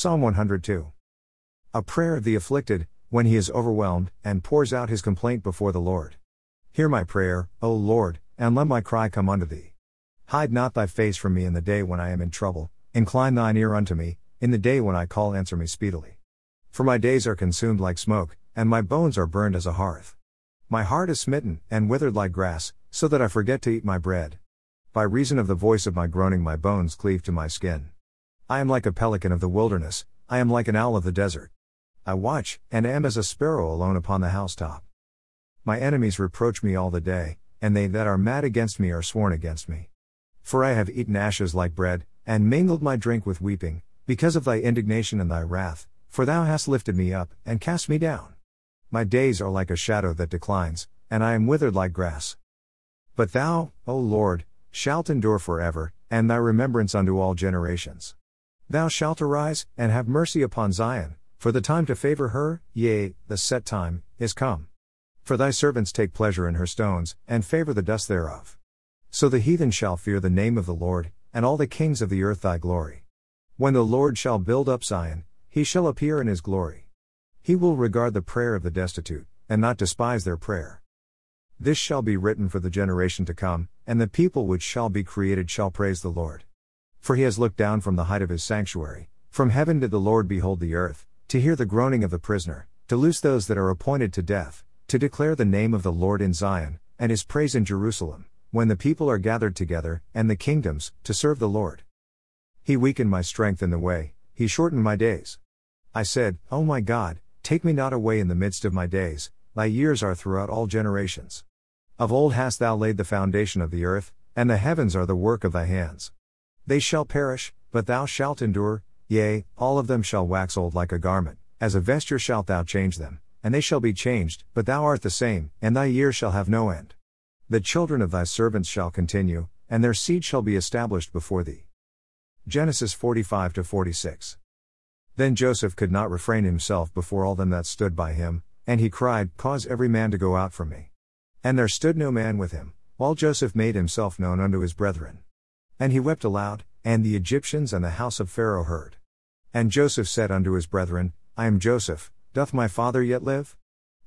Psalm 102. A prayer of the afflicted, when he is overwhelmed, and pours out his complaint before the Lord. Hear my prayer, O Lord, and let my cry come unto thee. Hide not thy face from me in the day when I am in trouble, incline thine ear unto me, in the day when I call, answer me speedily. For my days are consumed like smoke, and my bones are burned as a hearth. My heart is smitten, and withered like grass, so that I forget to eat my bread. By reason of the voice of my groaning, my bones cleave to my skin. I am like a pelican of the wilderness, I am like an owl of the desert. I watch, and am as a sparrow alone upon the housetop. My enemies reproach me all the day, and they that are mad against me are sworn against me. For I have eaten ashes like bread, and mingled my drink with weeping, because of thy indignation and thy wrath, for thou hast lifted me up, and cast me down. My days are like a shadow that declines, and I am withered like grass. But thou, O Lord, shalt endure forever, and thy remembrance unto all generations. Thou shalt arise, and have mercy upon Zion, for the time to favor her, yea, the set time, is come. For thy servants take pleasure in her stones, and favor the dust thereof. So the heathen shall fear the name of the Lord, and all the kings of the earth thy glory. When the Lord shall build up Zion, he shall appear in his glory. He will regard the prayer of the destitute, and not despise their prayer. This shall be written for the generation to come, and the people which shall be created shall praise the Lord. For he has looked down from the height of his sanctuary, from heaven did the Lord behold the earth, to hear the groaning of the prisoner, to loose those that are appointed to death, to declare the name of the Lord in Zion, and his praise in Jerusalem when the people are gathered together, and the kingdoms, to serve the Lord. He weakened my strength in the way, he shortened my days. I said, O my God, take me not away in the midst of my days, thy years are throughout all generations. Of old hast thou laid the foundation of the earth, and the heavens are the work of thy hands. They shall perish, but thou shalt endure, yea, all of them shall wax old like a garment, as a vesture shalt thou change them, and they shall be changed, but thou art the same, and thy years shall have no end. The children of thy servants shall continue, and their seed shall be established before thee. Genesis 45 46. Then Joseph could not refrain himself before all them that stood by him, and he cried, Cause every man to go out from me. And there stood no man with him, while Joseph made himself known unto his brethren. And he wept aloud, and the Egyptians and the house of Pharaoh heard. And Joseph said unto his brethren, I am Joseph, doth my father yet live?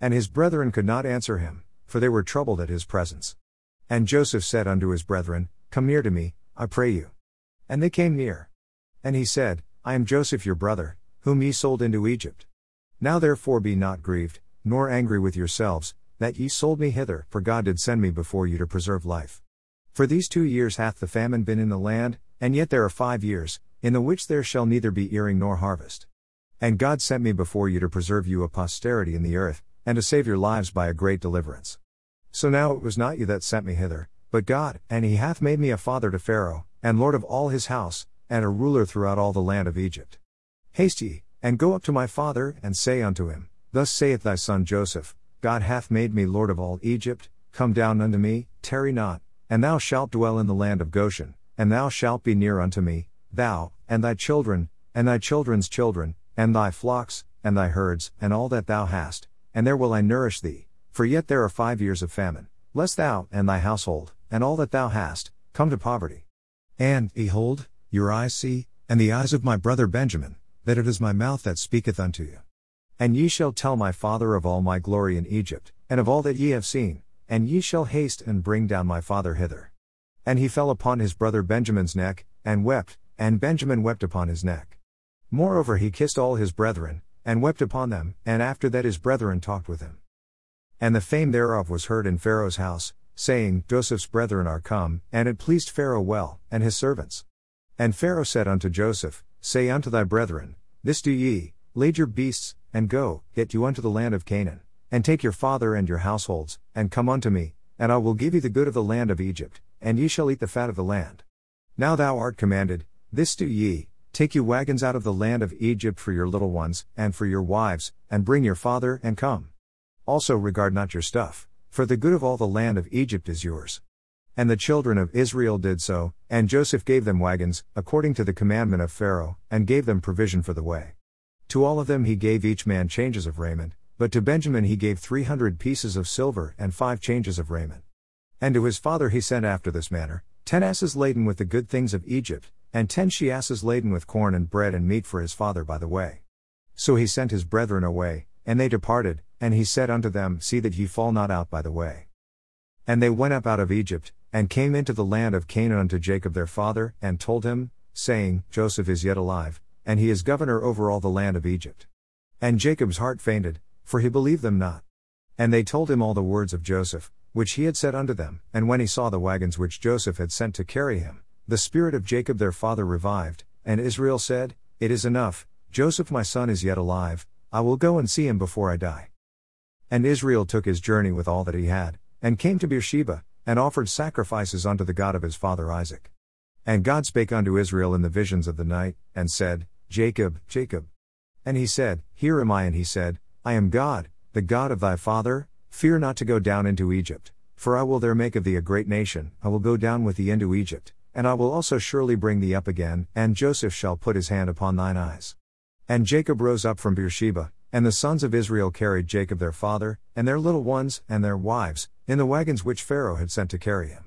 And his brethren could not answer him for they were troubled at his presence. And Joseph said unto his brethren, Come near to me, I pray you. And they came near. And he said, I am Joseph your brother, whom ye sold into Egypt. Now therefore be not grieved, nor angry with yourselves, that ye sold me hither, for God did send me before you to preserve life. For these two years hath the famine been in the land, and yet there are five years, in the which there shall neither be earing nor harvest. And God sent me before you to preserve you a posterity in the earth, and to save your lives by a great deliverance. So now it was not you that sent me hither, but God, and he hath made me a father to Pharaoh, and lord of all his house, and a ruler throughout all the land of Egypt. Haste ye, and go up to my father, and say unto him, Thus saith thy son Joseph, God hath made me lord of all Egypt, come down unto me, tarry not, and thou shalt dwell in the land of Goshen, and thou shalt be near unto me, thou, and thy children, and thy children's children, and thy flocks, and thy herds, and all that thou hast, and there will I nourish thee, for yet there are five years of famine, lest thou, and thy household, and all that thou hast, come to poverty. And, behold, your eyes see, and the eyes of my brother Benjamin, that it is my mouth that speaketh unto you. And ye shall tell my father of all my glory in Egypt, and of all that ye have seen, and ye shall haste and bring down my father hither. And he fell upon his brother Benjamin's neck, and wept, and Benjamin wept upon his neck. Moreover, he kissed all his brethren, and wept upon them, and after that his brethren talked with him. And the fame thereof was heard in Pharaoh's house, saying, Joseph's brethren are come, and it pleased Pharaoh well, and his servants. And Pharaoh said unto Joseph, Say unto thy brethren, This do ye, lade your beasts, and go, get you unto the land of Canaan, and take your father and your households, and come unto me, and I will give you the good of the land of Egypt, and ye shall eat the fat of the land. Now thou art commanded, This do ye, Take you wagons out of the land of Egypt for your little ones, and for your wives, and bring your father, and come. Also regard not your stuff, for the good of all the land of Egypt is yours. And the children of Israel did so, and Joseph gave them wagons, according to the commandment of Pharaoh, and gave them provision for the way. To all of them he gave each man changes of raiment, but to Benjamin he gave three hundred pieces of silver and five changes of raiment. And to his father he sent after this manner ten asses laden with the good things of Egypt, and ten she asses laden with corn and bread and meat for his father by the way. So he sent his brethren away, and they departed, and he said unto them, See that ye fall not out by the way. And they went up out of Egypt, and came into the land of Canaan unto Jacob their father, and told him, saying, Joseph is yet alive, and he is governor over all the land of Egypt. And Jacob's heart fainted, for he believed them not. And they told him all the words of Joseph, which he had said unto them, and when he saw the wagons which Joseph had sent to carry him, the spirit of Jacob their father revived, and Israel said, It is enough, Joseph my son is yet alive, I will go and see him before I die. And Israel took his journey with all that he had, and came to Beersheba, and offered sacrifices unto the God of his father Isaac. And God spake unto Israel in the visions of the night, and said, Jacob, Jacob. And he said, Here am I. And he said, I am God, the God of thy father, fear not to go down into Egypt, for I will there make of thee a great nation, I will go down with thee into Egypt, and I will also surely bring thee up again, and Joseph shall put his hand upon thine eyes. And Jacob rose up from Beersheba, and the sons of Israel carried Jacob their father, and their little ones, and their wives, in the wagons which Pharaoh had sent to carry him.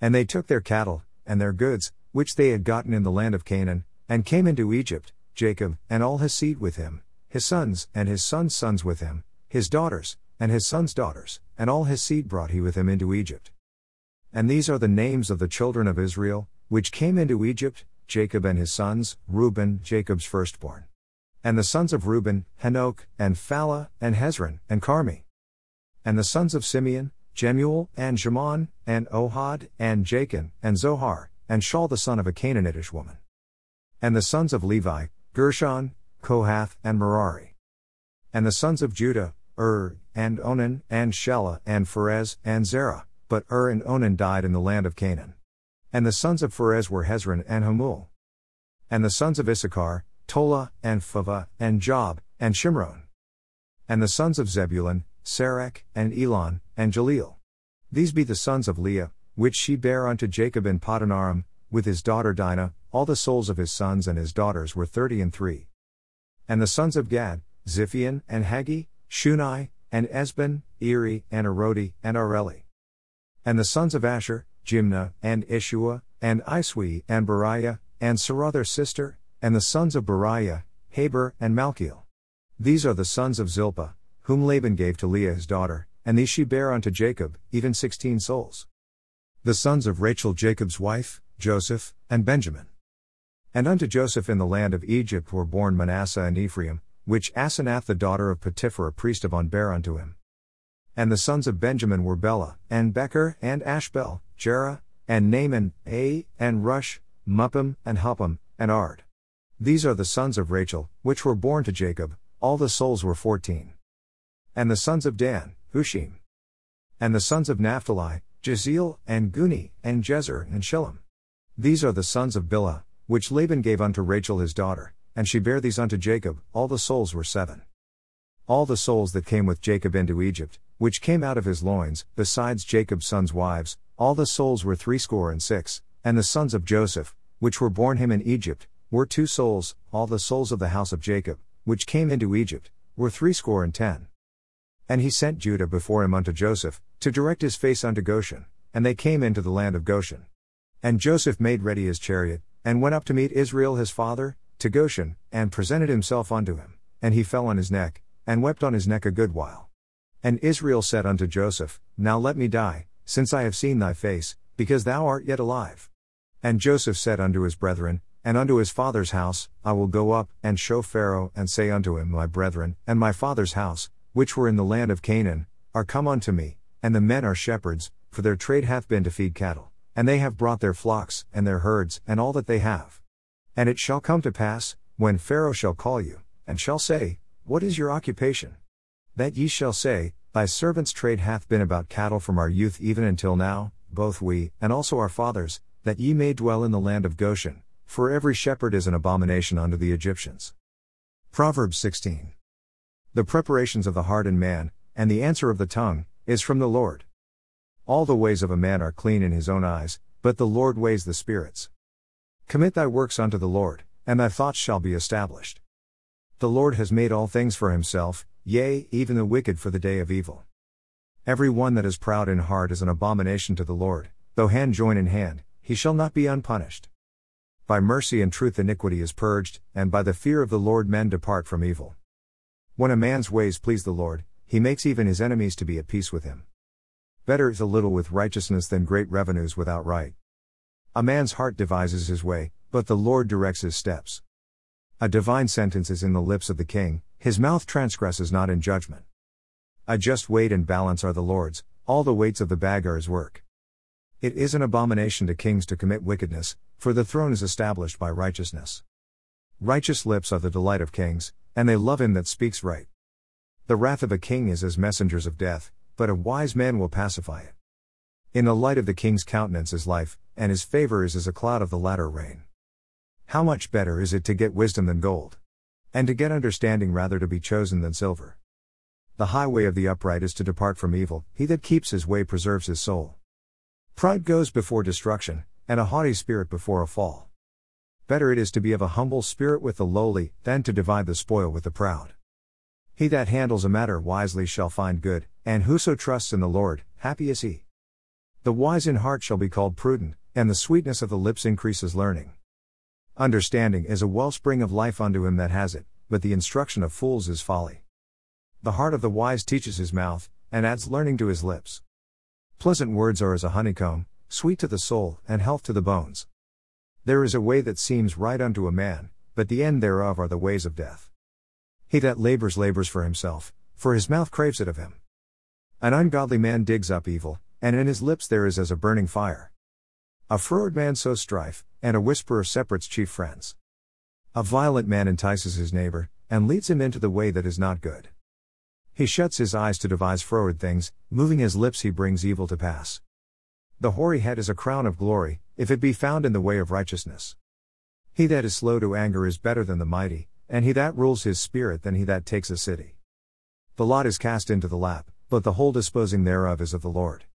And they took their cattle, and their goods, which they had gotten in the land of Canaan, and came into Egypt, Jacob, and all his seed with him, his sons, and his sons' sons with him, his daughters, and his sons' daughters, and all his seed brought he with him into Egypt. And these are the names of the children of Israel, which came into Egypt, Jacob and his sons, Reuben, Jacob's firstborn. And the sons of Reuben, Hanoch, and Phallu, and Hezron, and Carmi. And the sons of Simeon, Jemuel, and Jamin, and Ohad, and Jachin, and Zohar, and Shaul the son of a Canaanitish woman. And the sons of Levi, Gershon, Kohath, and Merari. And the sons of Judah, Ur, and Onan, and Shelah, and Pharez, and Zerah, but Ur and Onan died in the land of Canaan. And the sons of Pharez were Hezron and Hamul. And the sons of Issachar, Tola, and Phuvah, and Job, and Shimron. And the sons of Zebulun, Sered, and Elon, and Jahleel. These be the sons of Leah, which she bare unto Jacob in Padanaram, with his daughter Dinah, all the souls of his sons and his daughters were thirty and three. And the sons of Gad, Ziphion, and Haggi, Shunai, and Ezbon, Eri, and Arodi, and Areli. And the sons of Asher, Jimnah, and Ishuah, and Isui, and Beriah, and Sarah their sister, and the sons of Beriah, Heber, and Malchiel. These are the sons of Zilpah, whom Laban gave to Leah his daughter, and these she bare unto Jacob, even sixteen souls. The sons of Rachel Jacob's wife, Joseph, and Benjamin. And unto Joseph in the land of Egypt were born Manasseh and Ephraim, which Asenath the daughter of Potipherah priest of On bare unto him. And the sons of Benjamin were Belah, and Becher, and Ashbel, Jerah, and Naaman, A, and Rosh, Muppim, and Huppim, and Ard. These are the sons of Rachel, which were born to Jacob, all the souls were fourteen. And the sons of Dan, Hushim. And the sons of Naphtali, Jahzeel, and Guni, and Jezer, and Shillem. These are the sons of Bilhah, which Laban gave unto Rachel his daughter, and she bare these unto Jacob, all the souls were seven. All the souls that came with Jacob into Egypt, which came out of his loins, besides Jacob's sons' wives, all the souls were threescore and six, and the sons of Joseph, which were born him in Egypt, were two souls, all the souls of the house of Jacob, which came into Egypt, were threescore and ten. And he sent Judah before him unto Joseph, to direct his face unto Goshen, and they came into the land of Goshen. And Joseph made ready his chariot, and went up to meet Israel his father, to Goshen, and presented himself unto him, and he fell on his neck, and wept on his neck a good while. And Israel said unto Joseph, Now let me die, since I have seen thy face, because thou art yet alive. And Joseph said unto his brethren, and unto his father's house, I will go up, and show Pharaoh, and say unto him, My brethren, and my father's house, which were in the land of Canaan, are come unto me, and the men are shepherds, for their trade hath been to feed cattle, and they have brought their flocks, and their herds, and all that they have. And it shall come to pass, when Pharaoh shall call you, and shall say, What is your occupation? That ye shall say, Thy servant's trade hath been about cattle from our youth even until now, both we, and also our fathers, that ye may dwell in the land of Goshen, for every shepherd is an abomination unto the Egyptians. Proverbs 16. The preparations of the heart in man, and the answer of the tongue, is from the Lord. All the ways of a man are clean in his own eyes, but the Lord weighs the spirits. Commit thy works unto the Lord, and thy thoughts shall be established. The Lord has made all things for himself, yea, even the wicked for the day of evil. Every one that is proud in heart is an abomination to the Lord, though hand join in hand, he shall not be unpunished. By mercy and truth iniquity is purged, and by the fear of the Lord men depart from evil. When a man's ways please the Lord, he makes even his enemies to be at peace with him. Better is a little with righteousness than great revenues without right. A man's heart devises his way, but the Lord directs his steps. A divine sentence is in the lips of the king, his mouth transgresses not in judgment. A just weight and balance are the Lord's, all the weights of the bag are his work. It is an abomination to kings to commit wickedness, for the throne is established by righteousness. Righteous lips are the delight of kings, and they love him that speaks right. The wrath of a king is as messengers of death, but a wise man will pacify it. In the light of the king's countenance is life, and his favor is as a cloud of the latter rain. How much better is it to get wisdom than gold? And to get understanding rather to be chosen than silver. The highway of the upright is to depart from evil, he that keeps his way preserves his soul. Pride goes before destruction, and a haughty spirit before a fall. Better it is to be of a humble spirit with the lowly, than to divide the spoil with the proud. He that handles a matter wisely shall find good, and whoso trusts in the Lord, happy is he. The wise in heart shall be called prudent, and the sweetness of the lips increases learning. Understanding is a wellspring of life unto him that has it, but the instruction of fools is folly. The heart of the wise teaches his mouth, and adds learning to his lips. Pleasant words are as a honeycomb, sweet to the soul, and health to the bones. There is a way that seems right unto a man, but the end thereof are the ways of death. He that labors labors for himself, for his mouth craves it of him. An ungodly man digs up evil, and in his lips there is as a burning fire. A froward man sows strife, and a whisperer separates chief friends. A violent man entices his neighbor, and leads him into the way that is not good. He shuts his eyes to devise froward things, moving his lips he brings evil to pass. The hoary head is a crown of glory, if it be found in the way of righteousness. He that is slow to anger is better than the mighty, and he that rules his spirit than he that takes a city. The lot is cast into the lap, but the whole disposing thereof is of the Lord.